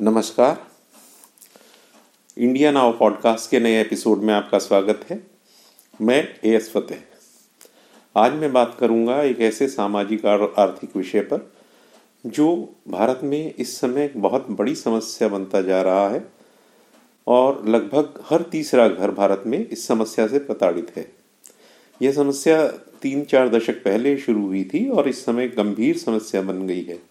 नमस्कार। India now podcast के नए एपिसोड में आपका स्वागत है। मैं ए एस फतेह। आज मैं बात करूँगा एक ऐसे सामाजिक और आर्थिक विषय पर, जो भारत में इस समय बहुत बड़ी समस्या बनता जा रहा है और लगभग हर तीसरा घर भारत में इस समस्या से प्रताड़ित है। यह समस्या तीन चार दशक पहले शुरू हुई थी और इस समय गंभीर समस्या बन गई है।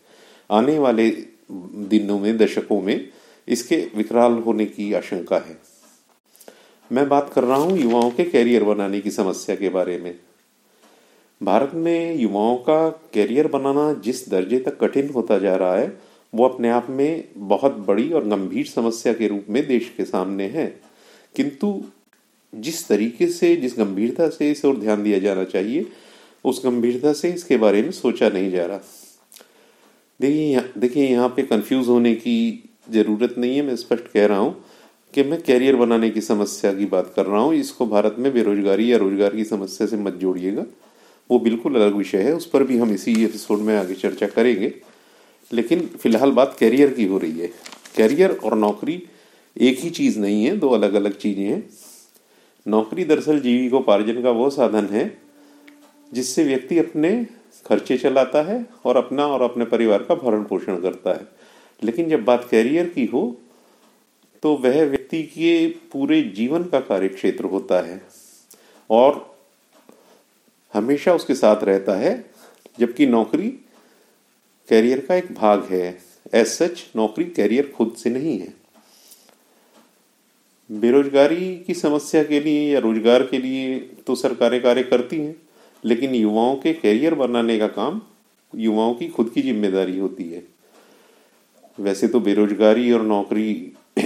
आने वाले दिनों में, दशकों में इसके विकराल होने की आशंका है। मैं बात कर रहा हूँ युवाओं के कैरियर बनाने की समस्या के बारे में। भारत में युवाओं का कैरियर बनाना जिस दर्जे तक कठिन होता जा रहा है, वो अपने आप में बहुत बड़ी और गंभीर समस्या के रूप में देश के सामने है। किंतु जिस तरीके से, जिस गंभीरता से इस ओर ध्यान दिया जाना चाहिए, उस गंभीरता से इसके बारे में सोचा नहीं जा रहा। देखिए देखिए, यहाँ पे कंफ्यूज होने की ज़रूरत नहीं है, मैं स्पष्ट कह रहा हूँ कि मैं कैरियर बनाने की समस्या की बात कर रहा हूँ। इसको भारत में बेरोजगारी या रोज़गार की समस्या से मत जोड़िएगा। वो बिल्कुल अलग विषय है, उस पर भी हम इसी एपिसोड में आगे चर्चा करेंगे। लेकिन फ़िलहाल बात कैरियर की हो रही है। कैरियर और नौकरी एक ही चीज़ नहीं है, दो अलग अलग चीज़ें हैं। नौकरी दरअसल जीवी को जीविकोपार्जन का वो साधन है, जिससे व्यक्ति अपने खर्चे चलाता है और अपना और अपने परिवार का भरण पोषण करता है। लेकिन जब बात कैरियर की हो तो वह व्यक्ति के पूरे जीवन का कार्य क्षेत्र होता है और हमेशा उसके साथ रहता है, जबकि नौकरी कैरियर का एक भाग है। एज सच नौकरी कैरियर खुद से नहीं है। बेरोजगारी की समस्या के लिए या रोज़गार के लिए तो सरकारें कार्य करती हैं। लेकिन युवाओं के कैरियर बनाने का काम युवाओं की खुद की ज़िम्मेदारी होती है। वैसे तो बेरोजगारी और नौकरी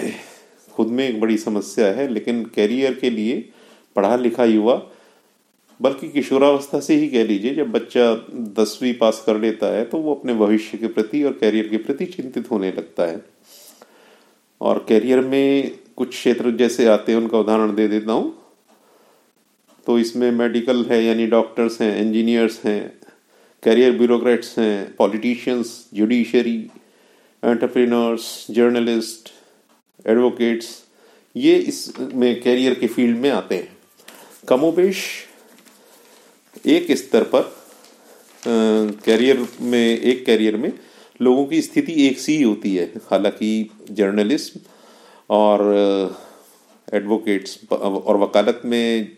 खुद में एक बड़ी समस्या है, लेकिन कैरियर के लिए पढ़ा लिखा युवा, बल्कि किशोरावस्था से ही कह लीजिए, जब बच्चा दसवीं पास कर लेता है तो वो अपने भविष्य के प्रति और कैरियर के प्रति चिंतित होने लगता है। और कैरियर में कुछ क्षेत्र जैसे आते हैं, उनका उदाहरण दे देता हूँ। तो इसमें मेडिकल है, यानी डॉक्टर्स हैं इंजीनियर्स हैं करियर ब्यूरोक्रेट्स हैं politicians judiciary entrepreneurs journalist advocates ये इसमें कैरियर के फ़ील्ड में आते हैं। कमोपेश एक स्तर पर कैरियर में, एक कैरियर में लोगों की स्थिति एक सी ही होती है। हालाँकि जर्नलिस्ट और एडवोकेट्स और वकालत में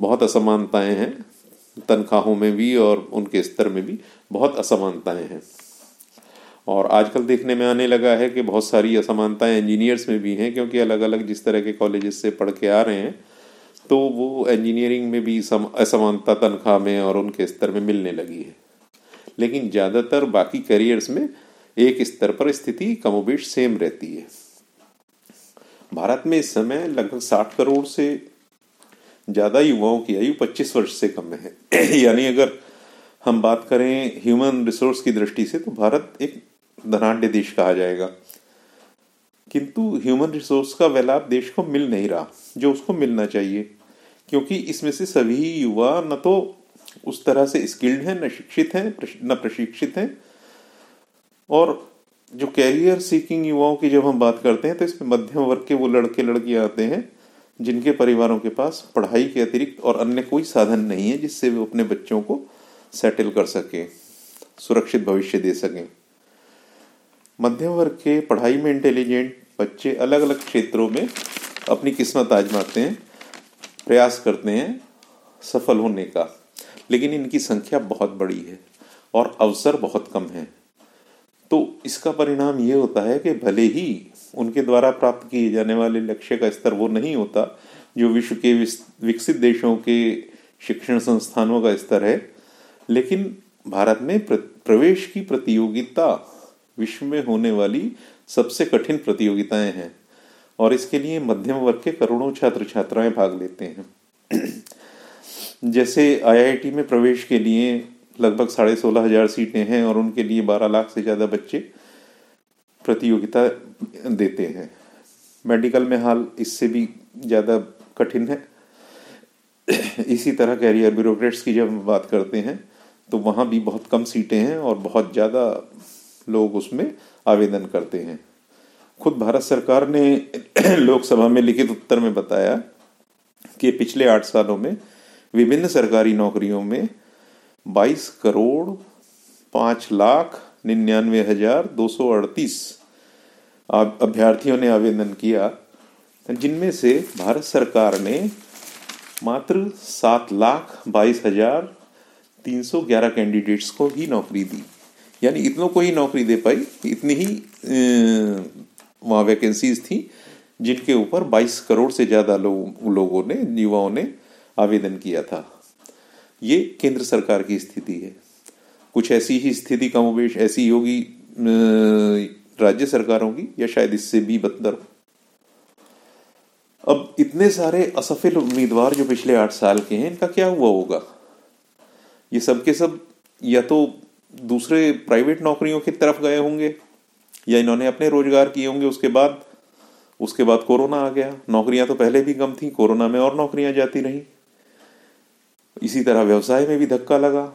बहुत असमानताएँ हैं, तनख्वाहों में भी और उनके स्तर में भी बहुत असमानताएँ हैं। और आजकल देखने में आने लगा है कि बहुत सारी असमानताएँ इंजीनियर्स में भी हैं, क्योंकि अलग अलग जिस तरह के कॉलेजेस से पढ़ के आ रहे हैं तो वो इंजीनियरिंग में भी असमानता तनख्वाह में और उनके स्तर में मिलने लगी है। लेकिन ज़्यादातर बाकी करियर्स में एक स्तर पर स्थिति कमोबेश सेम रहती है। भारत में इस समय लगभग साठ करोड़ से ज़्यादा युवाओं की आयु 25 वर्ष से कम है। यानी अगर हम बात करें ह्यूमन रिसोर्स की दृष्टि से तो भारत एक धनाढ़ देश कहा जाएगा। किंतु ह्यूमन रिसोर्स का लाभ देश को मिल नहीं रहा, जो उसको मिलना चाहिए। क्योंकि इसमें से सभी युवा न तो उस तरह से स्किल्ड हैं, न शिक्षित हैं न प्रशिक्षित हैं। और जो कैरियर सीकिंग युवाओं की जब हम बात करते हैं तो इसमें मध्यम वर्ग के वो लड़के लड़कियाँ आते हैं जिनके परिवारों के पास पढ़ाई के अतिरिक्त और अन्य कोई साधन नहीं है जिससे वे अपने बच्चों को सेटल कर सकें, सुरक्षित भविष्य दे सकें। मध्यम वर्ग के पढ़ाई में इंटेलिजेंट बच्चे अलग अलग क्षेत्रों में अपनी किस्मत आजमाते हैं, प्रयास करते हैं सफल होने का। लेकिन इनकी संख्या बहुत बड़ी है और अवसर बहुत कम है। तो इसका परिणाम ये होता है कि भले ही उनके द्वारा प्राप्त किए जाने वाले लक्ष्य का स्तर वो नहीं होता, जो विश्व के विकसित देशों के शिक्षण संस्थानों का स्तर है। लेकिन भारत में प्रवेश की प्रतियोगिता विश्व में होने वाली सबसे कठिन प्रतियोगिताएँ हैं और इसके लिए मध्यम वर्ग के करोड़ों छात्र छात्राएँ भाग लेते हैं। जैसे आईआईटी में प्रवेश के लिए लगभग साढ़े सोलह हज़ार सीटें हैं और उनके लिए बारह लाख से ज़्यादा बच्चे प्रतियोगिता देते हैं। मेडिकल में हाल इससे भी ज़्यादा कठिन है। इसी तरह कैरियर ब्यूरोक्रेट्स की जब हम बात करते हैं तो वहाँ भी बहुत कम सीटें हैं और बहुत ज़्यादा लोग उसमें आवेदन करते हैं। खुद भारत सरकार ने लोकसभा में लिखित उत्तर में बताया कि पिछले आठ सालों में विभिन्न सरकारी नौकरियों में 22 करोड़ पाँच लाख निन्यानवे हज़ार दो सौ अड़तीस अभ्यर्थियों ने आवेदन किया। जिनमें से भारत सरकार ने मात्र सात लाख बाईस हज़ार तीन सौ ग्यारह कैंडिडेट्स को ही नौकरी दी। यानी इतनों को ही नौकरी दे पाई इतनी ही वहाँ वैकेंसीज थी, जिनके ऊपर 22 करोड़ से ज़्यादा लोग लोगों ने, युवाओं ने आवेदन किया था। ये केंद्र सरकार की स्थिति है। कुछ ऐसी ही स्थिति कमोबेश ऐसी होगी राज्य सरकारों की, या शायद इससे भी बदतर अब इतने सारे असफल उम्मीदवार जो पिछले आठ साल के हैं, इनका क्या हुआ होगा? ये सब के सब या तो दूसरे प्राइवेट नौकरियों की तरफ़ गए होंगे, या इन्होंने अपने रोज़गार किए होंगे उसके बाद? उसके बाद कोरोना आ गया। नौकरियाँ तो पहले भी कम थी, कोरोना में और नौकरियाँ जाती रही। इसी तरह व्यवसाय में भी धक्का लगा।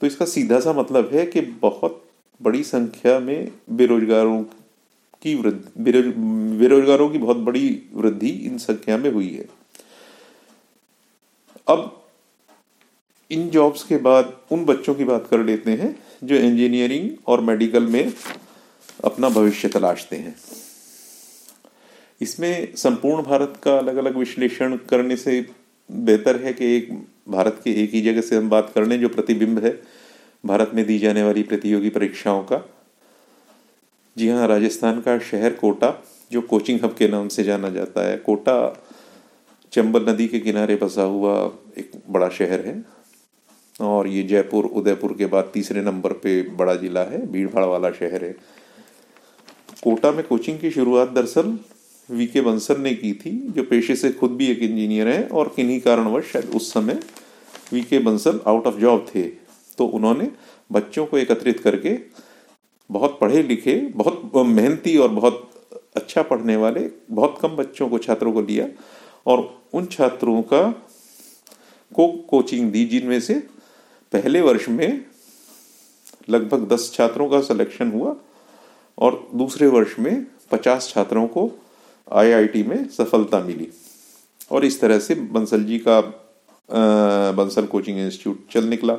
तो इसका सीधा सा मतलब है कि बहुत बड़ी संख्या में बेरोजगारों की वृद्धि बेरोजगारों की बहुत बड़ी वृद्धि इन संख्या में हुई है। अब इन जॉब्स के बाद, उन बच्चों की बात कर लेते हैं, जो इंजीनियरिंग और मेडिकल में अपना भविष्य तलाशते हैं। इसमें संपूर्ण भारत का अलग अलग विश्लेषण करने से बेहतर है कि एक, भारत के एक ही जगह से हम बात कर लें जो प्रतिबिंब है। भारत में दी जाने वाली प्रतियोगी परीक्षाओं का। जी हाँ राजस्थान का शहर कोटा, जो कोचिंग हब के नाम से जाना जाता है। कोटा, चंबल नदी के किनारे बसा हुआ एक बड़ा शहर है। और ये जयपुर, उदयपुर के बाद तीसरे नंबर पे बड़ा जिला है भीड़ भाड़ वाला शहर है। कोटा में कोचिंग की शुरुआत दरअसल वी के बंसल ने की थी, जो पेशे से खुद भी एक इंजीनियर है और किन्हीं कारणवश शायद उस समय वी के बंसल आउट ऑफ़ जॉब थे। तो उन्होंने बच्चों को एकत्रित करके बहुत पढ़े लिखे, बहुत मेहनती और बहुत अच्छा पढ़ने वाले, बहुत कम बच्चों को, छात्रों को लिया और उन छात्रों का को कोचिंग दी, जिनमें से पहले वर्ष में लगभग दस छात्रों का सिलेक्शन हुआ और दूसरे वर्ष में पचास छात्रों को आईआईटी में सफलता मिली। और इस तरह से बंसल जी का बंसल कोचिंग इंस्टीट्यूट चल निकला।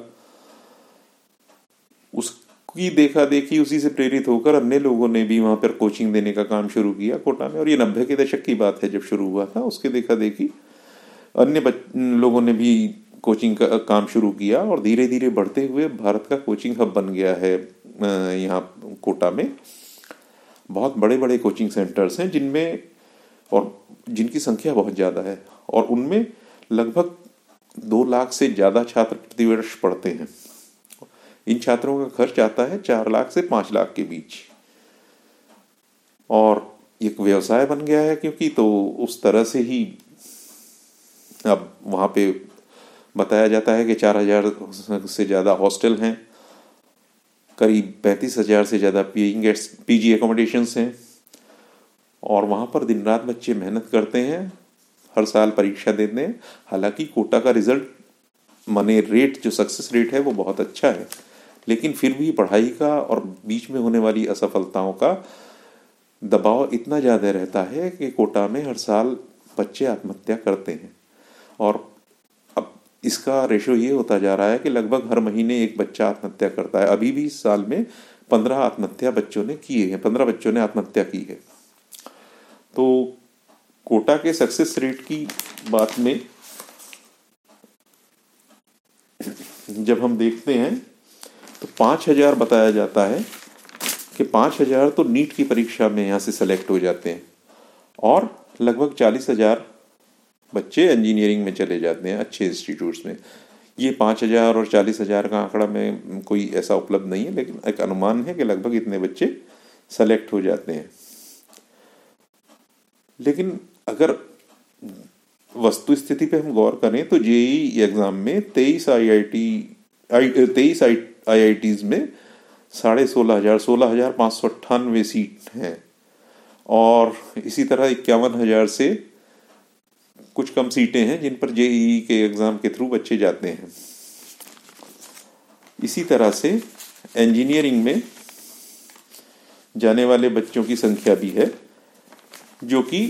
उसकी देखा देखी उसी से प्रेरित होकर अन्य लोगों ने भी वहाँ पर कोचिंग देने का काम शुरू किया कोटा में। और ये नब्बे के दशक की बात है जब शुरू हुआ था, उसके देखा देखी अन्य लोगों ने भी कोचिंग का, काम शुरू किया और धीरे धीरे बढ़ते हुए भारत का कोचिंग हब बन गया है यहाँ कोटा में। बहुत बड़े बड़े कोचिंग सेंटर्स हैं जिनमें और जिनकी संख्या बहुत ज़्यादा है और उनमें लगभग दो लाख से ज़्यादा छात्र प्रतिवर्ष पढ़ते हैं। इन छात्रों का खर्च आता है चार लाख से पाँच लाख के बीच। और एक व्यवसाय बन गया है क्योंकि तो उस तरह से ही अब वहाँ पे बताया जाता है कि चार हज़ार से ज़्यादा हॉस्टल हैं, करीब पैंतीस हज़ार से ज़्यादा पीइंग पीजी एकोमोडेशन हैं, और वहाँ पर दिन रात बच्चे मेहनत करते हैं, हर साल परीक्षा देते हैं। हालाँकि कोटा का रिज़ल्ट मने रेट जो सक्सेस रेट है, वो बहुत अच्छा है। लेकिन फिर भी पढ़ाई का और बीच में होने वाली असफलताओं का दबाव इतना ज़्यादा रहता है कि कोटा में हर साल बच्चे आत्महत्या करते हैं। और अब इसका रेशो ये होता जा रहा है कि लगभग हर महीने एक बच्चा आत्महत्या करता है। अभी भी इस साल में पंद्रह आत्महत्या बच्चों ने किए हैं, पंद्रह बच्चों ने आत्महत्या की है। तो कोटा के सक्सेस रेट की बात में जब हम देखते हैं तो पाँच हज़ार बताया जाता है कि पाँच हज़ार तो नीट की परीक्षा में यहाँ से सेलेक्ट हो जाते हैं। और लगभग चालीस हज़ार बच्चे इंजीनियरिंग में चले जाते हैं, अच्छे इंस्टीट्यूट्स में। ये पाँच हज़ार और चालीस हज़ार का आंकड़ा में कोई ऐसा उपलब्ध नहीं है, लेकिन एक अनुमान है कि लगभग इतने बच्चे सेलेक्ट हो जाते हैं। लेकिन अगर वस्तु स्थिति पे हम गौर करें तो जेई एग्ज़ाम में तेईस आई आई टी आई तेईस आई आई टीज में साढ़े सोलह हज़ार सोलह हज़ार पाँच सौ अट्ठानवे सीट हैं। और इसी तरह इक्यावन हज़ार से कुछ कम सीटें हैं जिन पर जेईई के एग्ज़ाम के थ्रू बच्चे जाते हैं। इसी तरह से इंजीनियरिंग में जाने वाले बच्चों की संख्या भी है, जो कि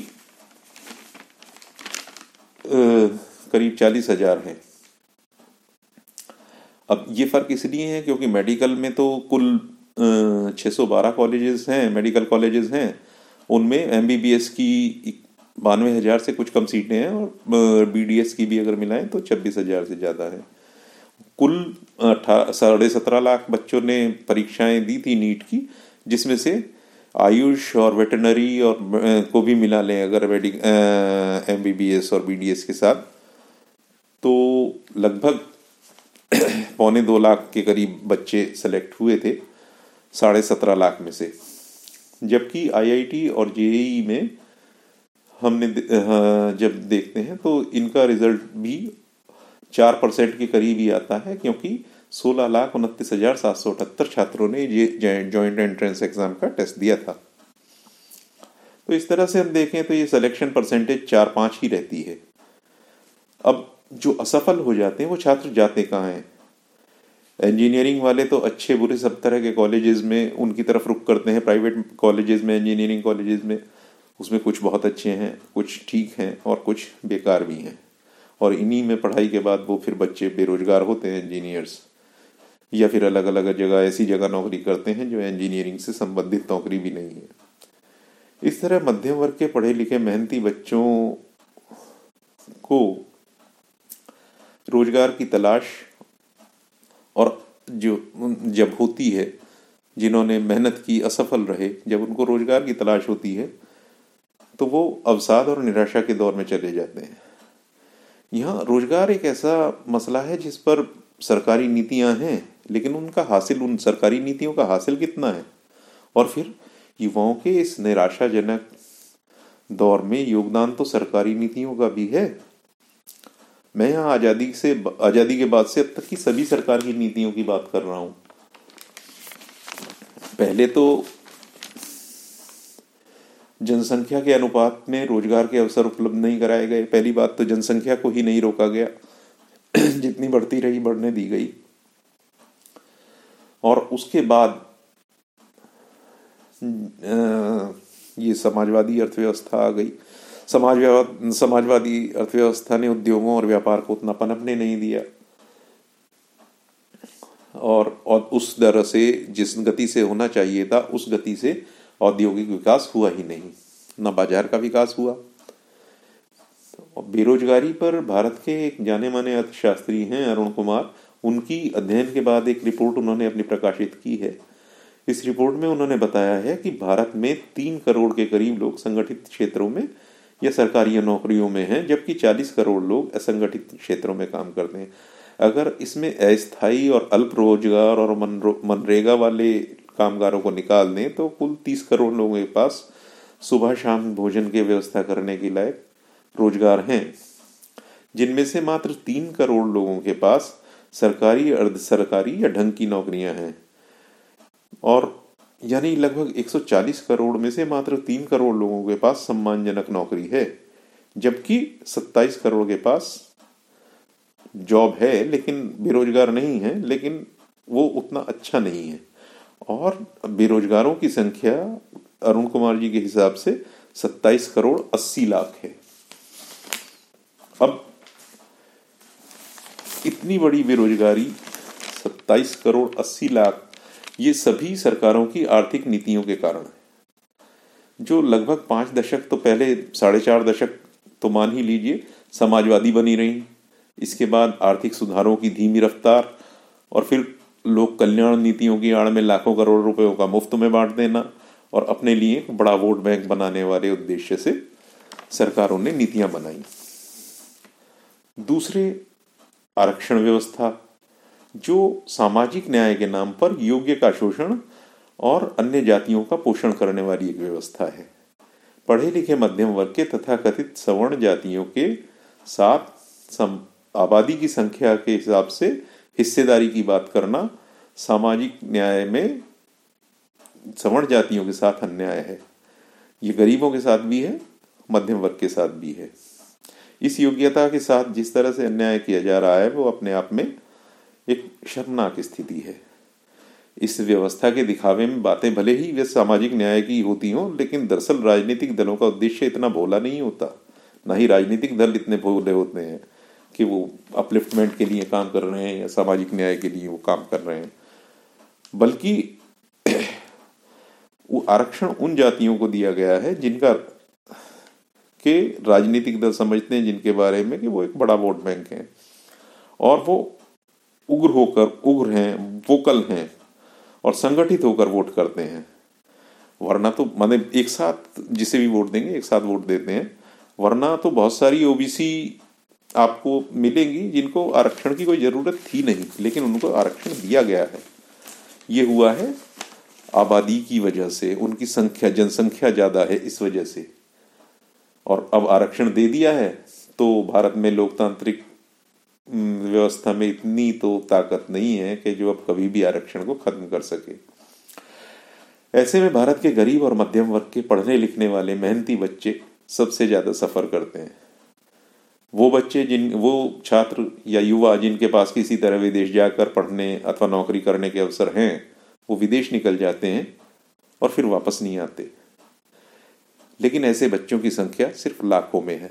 करीब चालीस हज़ार है। अब ये फ़र्क इसलिए है क्योंकि मेडिकल में तो कुल 612 कॉलेजेस हैं मेडिकल कॉलेजेस हैं। उनमें एमबीबीएस की बानवे हज़ार से कुछ कम सीटें हैं और बीडीएस की भी अगर मिलाएँ तो छब्बीस हज़ार से ज़्यादा है। कुल अठारह साढ़े सत्रह लाख बच्चों ने परीक्षाएँ दी थी नीट की, जिसमें से आयुष और वेटनरी और को भी मिला लें अगर एम बी बी एस और बी डी एस के साथ। तो लगभग पौने दो लाख के करीब बच्चे सेलेक्ट हुए थे, साढ़े सत्रह लाख में से। जबकि आईआईटी और जेईई में हमने जब देखते हैं तो इनका रिज़ल्ट भी चार परसेंट के करीब ही आता है, क्योंकि सोलह लाख उनतीस हज़ार सात सौ अठहत्तर छात्रों ने ये ज्वाइंट एंट्रेंस एग्ज़ाम का टेस्ट दिया था। तो इस तरह से हम देखें तो ये सिलेक्शन परसेंटेज चार पाँच ही रहती है। अब जो असफल हो जाते हैं, वो छात्र जाते कहाँ हैं? इंजीनियरिंग वाले तो अच्छे बुरे सब तरह के कॉलेजेस में उनकी तरफ़ रुख करते हैं प्राइवेट कॉलेजेस में इंजीनियरिंग कॉलेजेस में। उसमें कुछ बहुत अच्छे हैं, कुछ ठीक हैं और कुछ बेकार भी हैं। और इन्हीं में पढ़ाई के बाद वो फिर बच्चे बेरोजगार होते हैं इंजीनियर्स या फिर अलग अलग जगह, ऐसी जगह नौकरी करते हैं जो इंजीनियरिंग से संबंधित नौकरी भी नहीं है। इस तरह मध्यम वर्ग के पढ़े लिखे मेहनती बच्चों को रोज़गार की तलाश और जो जब होती है, जिन्होंने मेहनत की, असफल रहे, जब उनको रोज़गार की तलाश होती है तो वो अवसाद और निराशा के दौर में चले जाते हैं। यहाँ रोज़गार एक ऐसा मसला है जिस पर सरकारी नीतियाँ हैं, लेकिन उनका हासिल, उन सरकारी नीतियों का हासिल कितना है? और फिर युवाओं के इस निराशाजनक दौर में योगदान तो सरकारी नीतियों का भी है मैं यहाँ आज़ादी से, आज़ादी के बाद से अब तक की सभी सरकार की नीतियों की बात कर रहा हूँ। पहले तो जनसंख्या के अनुपात में रोज़गार के अवसर उपलब्ध नहीं कराए गए। पहली बात तो जनसंख्या को ही नहीं रोका गया। जितनी बढ़ती रही, बढ़ने दी गई। और उसके बाद ये समाजवादी अर्थव्यवस्था आ गई। समाज समाजवादी अर्थव्यवस्था ने उद्योगों और व्यापार को उतना पनपने नहीं दिया। और और उस तरह से, जिस गति से होना चाहिए था, उस गति से औद्योगिक विकास हुआ ही नहीं। न बाज़ार का विकास हुआ। बेरोजगारी पर भारत के एक जाने माने अर्थशास्त्री हैं अरुण कुमार। उनकी अध्ययन के बाद एक रिपोर्ट उन्होंने अपनी प्रकाशित की है। इस रिपोर्ट में उन्होंने बताया है कि भारत में तीन करोड़ के करीब लोग संगठित क्षेत्रों में या सरकारी नौकरियों में हैं, जबकि 40 करोड़ लोग असंगठित क्षेत्रों में काम करते हैं। अगर इसमें अस्थायी और अल्प रोज़गार और मनरेगा वाले कामगारों को निकाल दें तो कुल 30 करोड़ लोगों के पास सुबह शाम भोजन की व्यवस्था करने के लायक रोज़गार हैं। जिनमें से मात्र तीन करोड़ लोगों के पास सरकारी, अर्ध सरकारी या ढंग की नौकरियाँ हैं। और यानी लगभग 140 करोड़ में से मात्र तीन करोड़ लोगों के पास सम्मानजनक नौकरी है, जबकि 27 करोड़ के पास जॉब है, लेकिन बेरोजगार नहीं है, लेकिन वो उतना अच्छा नहीं है। और बेरोजगारों की संख्या अरुण कुमार जी के हिसाब से 27 करोड़ 80 लाख है। अब इतनी बड़ी बेरोजगारी 27 करोड़ 80 लाख ये सभी सरकारों की आर्थिक नीतियों के कारण है। जो लगभग पाँच दशक तो पहले, साढ़े चार दशक तो मान ही लीजिए, समाजवादी बनी रही। इसके बाद आर्थिक सुधारों की धीमी रफ्तार और फिर लोक कल्याण नीतियों की आड़ में लाखों करोड़ रुपयों का मुफ़्त में बांट देना और अपने लिए एक बड़ा वोट बैंक बनाने वाले उद्देश्य से सरकारों ने नीतियाँ बनाई। दूसरे आरक्षण व्यवस्था जो सामाजिक न्याय के नाम पर योग्य का शोषण और अन्य जातियों का पोषण करने वाली एक व्यवस्था है। पढ़े लिखे मध्यम वर्ग के तथा कथित सवर्ण जातियों के साथ आबादी की संख्या के हिसाब से हिस्सेदारी की बात करना सामाजिक न्याय में सवर्ण जातियों के साथ अन्याय है। ये गरीबों के साथ भी है, मध्यम वर्ग के साथ भी है। इस योग्यता के साथ जिस तरह से अन्याय किया जा रहा है, वो अपने आप में एक शर्मनाक स्थिति है। इस व्यवस्था के दिखावे में बातें भले ही वे सामाजिक न्याय की होती हों, लेकिन दरअसल राजनीतिक दलों का उद्देश्य इतना भोला नहीं होता। ना ही राजनीतिक दल इतने भोले होते हैं कि वो अपलिफ्टमेंट के लिए काम कर रहे हैं या सामाजिक न्याय के लिए वो काम कर रहे हैं। बल्कि वो आरक्षण उन जातियों को दिया गया है जिनका के राजनीतिक दल समझते हैं, जिनके बारे में कि वो एक बड़ा वोट बैंक है। और वो उग्र होकर उग्र हैं, वोकल हैं और संगठित होकर वोट करते हैं। वरना तो माने एक साथ जिसे भी वोट देंगे, एक साथ वोट देते हैं। वरना तो बहुत सारी ओबीसी आपको मिलेंगी जिनको आरक्षण की कोई ज़रूरत थी नहीं, लेकिन उनको आरक्षण दिया गया है। ये हुआ है आबादी की वजह से, उनकी संख्या, जनसंख्या ज़्यादा है इस वजह से। और अब आरक्षण दे दिया है तो भारत में लोकतांत्रिक व्यवस्था में इतनी तो ताकत नहीं है कि जो अब कभी भी आरक्षण को खत्म कर सके। ऐसे में भारत के गरीब और मध्यम वर्ग के पढ़ने लिखने वाले मेहनती बच्चे सबसे ज़्यादा सफ़र करते हैं। वो बच्चे जिन, वो छात्र या युवा जिनके पास किसी तरह विदेश जाकर पढ़ने अथवा नौकरी करने के अवसर हैं, वो विदेश निकल जाते हैं और फिर वापस नहीं आते। लेकिन ऐसे बच्चों की संख्या सिर्फ़ लाखों में है।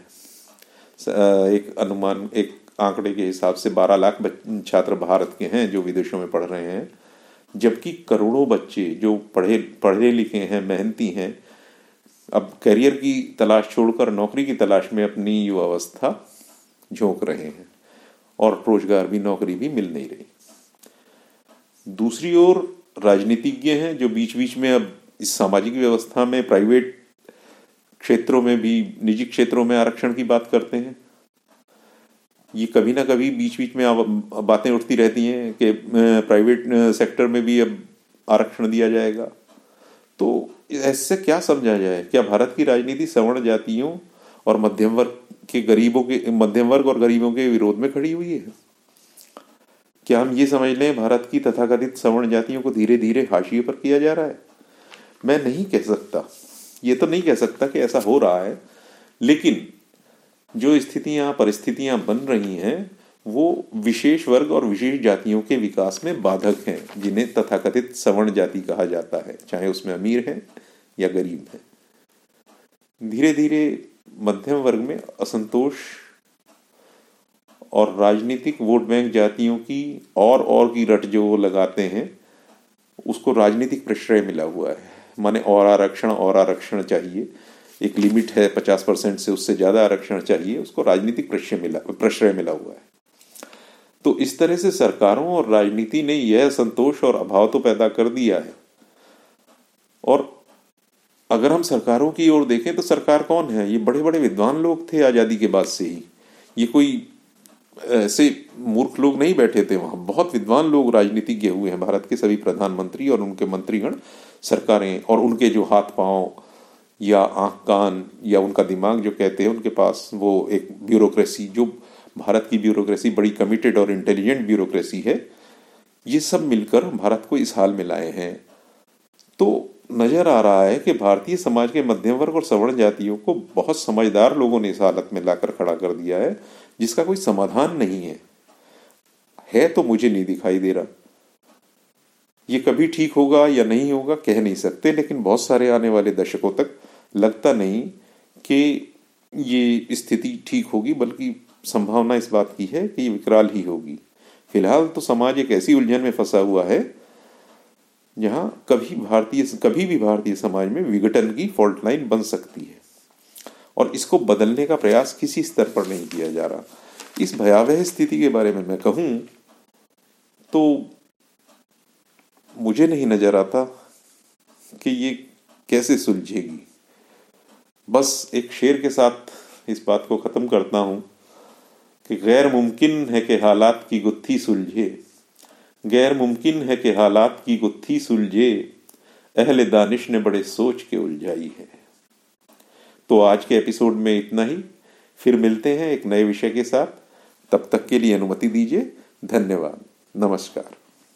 एक अनुमान, एक आंकड़े के हिसाब से 12 लाख छात्र भारत के हैं जो विदेशों में पढ़ रहे हैं। जबकि करोड़ों बच्चे जो पढ़े पढ़े लिखे हैं, मेहनती हैं, अब करियर की तलाश छोड़कर, नौकरी की तलाश में अपनी युवावस्था झोंक रहे हैं और रोज़गार भी, नौकरी भी मिल नहीं रही। दूसरी ओर राजनीतिज्ञ हैं जो बीच बीच में अब इस सामाजिक व्यवस्था में, प्राइवेट क्षेत्रों में भी, निजी क्षेत्रों में आरक्षण की बात करते हैं। ये कभी ना कभी बीच बीच में बातें उठती रहती हैं कि प्राइवेट सेक्टर में भी अब आरक्षण दिया जाएगा। तो ऐसे क्या समझा जाए? क्या भारत की राजनीति सवर्ण जातियों और मध्यम वर्ग के गरीबों के, मध्यम वर्ग और गरीबों के विरोध में खड़ी हुई है? क्या हम ये समझ लें, भारत की तथाकथित सवर्ण जातियों को धीरे धीरे हाशिए पर किया जा रहा है? मैं नहीं कह सकता। ये तो नहीं कह सकता कि ऐसा हो रहा है, लेकिन जो स्थितियाँ, परिस्थितियाँ बन रही हैं, वो विशेष वर्ग और विशेष जातियों के विकास में बाधक हैं, जिन्हें तथाकथित सवर्ण जाति कहा जाता है, चाहे उसमें अमीर है या गरीब है। धीरे धीरे मध्यम वर्ग में असंतोष और राजनीतिक वोट बैंक जातियों की और और की रट जो वो लगाते हैं, उसको राजनीतिक प्रश्रय मिला हुआ है। माने और आरक्षण और आरक्षण चाहिए। एक लिमिट है पचास परसेंट से उससे ज़्यादा आरक्षण चाहिए, उसको राजनीतिक प्रश्रय मिला प्रश्रय मिला हुआ है। तो इस तरह से सरकारों और राजनीति ने यह संतोष और अभाव तो पैदा कर दिया है। और अगर हम सरकारों की ओर देखें तो सरकार कौन है? ये बड़े बड़े विद्वान लोग थे आज़ादी के बाद से ही। ये कोई ऐसे मूर्ख लोग नहीं बैठे थे वहाँ। बहुत विद्वान लोग राजनीतिज्ञ हुए हैं। भारत के सभी प्रधानमंत्री और उनके मंत्रीगण सरकारें और उनके जो हाथ पाँव या आँख, कान या उनका दिमाग जो कहते हैं उनके पास, वो एक ब्यूरोक्रेसी, जो भारत की ब्यूरोक्रेसी, बड़ी कमिटेड और इंटेलिजेंट ब्यूरोक्रेसी है, ये सब मिलकर भारत को इस हाल में लाए हैं। तो नज़र आ रहा है कि भारतीय समाज के मध्यम वर्ग और सवर्ण जातियों को बहुत समझदार लोगों ने इस हालत में लाकर खड़ा कर दिया है, जिसका कोई समाधान नहीं है। है तो मुझे नहीं दिखाई दे रहा। ये कभी ठीक होगा या नहीं होगा, कह नहीं सकते, लेकिन बहुत सारे आने वाले दशकों तक लगता नहीं कि ये स्थिति ठीक होगी, बल्कि संभावना इस बात की है कि ये विकराल ही होगी। फ़िलहाल तो समाज एक ऐसी उलझन में फंसा हुआ है, जहाँ कभी भारतीय, कभी भी भारतीय समाज में विघटन की फॉल्ट लाइन बन सकती है। और इसको बदलने का प्रयास किसी स्तर पर नहीं किया जा रहा। इस भयावह स्थिति के बारे में मैं कहूँ तो मुझे नहीं नज़र आता कि ये कैसे सुलझेगी। बस एक शेर के साथ इस बात को खत्म करता हूँ कि गैर मुमकिन है कि हालात की गुत्थी सुलझे। गैर मुमकिन है कि हालात की गुत्थी सुलझे। अहले दानिश ने बड़े सोच के उलझाई है। तो आज के एपिसोड में इतना ही। फिर मिलते हैं एक नए विषय के साथ। तब तक के लिए अनुमति दीजिए। धन्यवाद। नमस्कार।